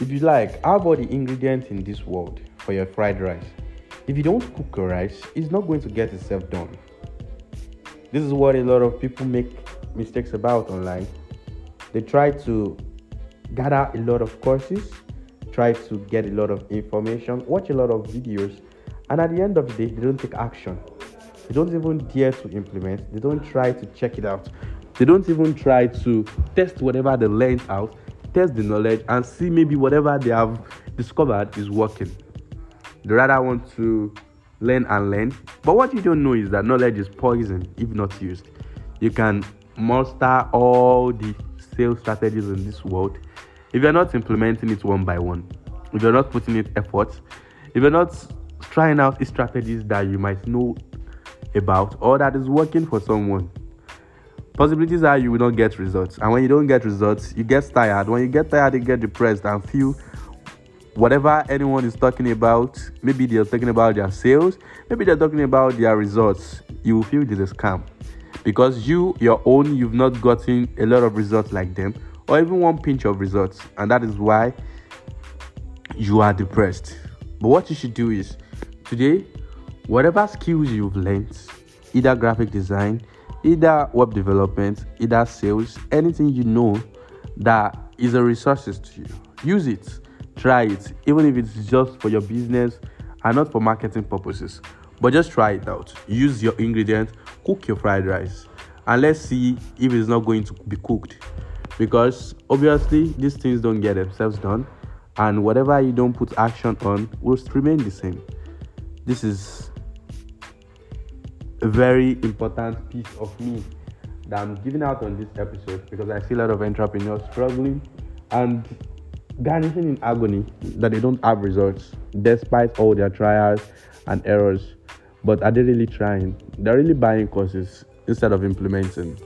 if you like, have all the ingredients in this world for your fried rice. If you don't cook your rice, it's not going to get itself done. This is what a lot of people make mistakes about online. They try to gather a lot of courses, try to get a lot of information, watch a lot of videos, and at the end of the day, they don't take action. They don't even dare to implement, they don't try to check it out. They don't even try to test whatever they learned out, test the knowledge, and see maybe whatever they have discovered is working. They rather want to learn and learn. But what you don't know is that knowledge is poison if not used. You can master all the sales strategies in this world if you're not implementing it one by one, if you're not putting in effort, if you're not trying out strategies that you might know about or that is working for someone possibilities are you will not get results. And when you don't get results you get tired. When you get tired you get depressed and feel whatever anyone is talking about maybe they're talking about their sales maybe they're talking about their results you will feel it is scam. Because you your own you've not gotten a lot of results like them or even one pinch of results. And that is why you are depressed. But what you should do is today whatever skills you've learned either graphic design either web development, either sales, anything you know that is a resources to you. Use it, try it, even if it's just for your business and not for marketing purposes. But just try it out. Use your ingredient, cook your fried rice, and let's see if it's not going to be cooked. Because obviously, these things don't get themselves done, and whatever you don't put action on will remain the same. This is very important piece of me that I'm giving out on this episode because I see a lot of entrepreneurs struggling and garnishing in agony that they don't have results despite all their trials and errors. But are they really trying? They're really buying courses instead of implementing.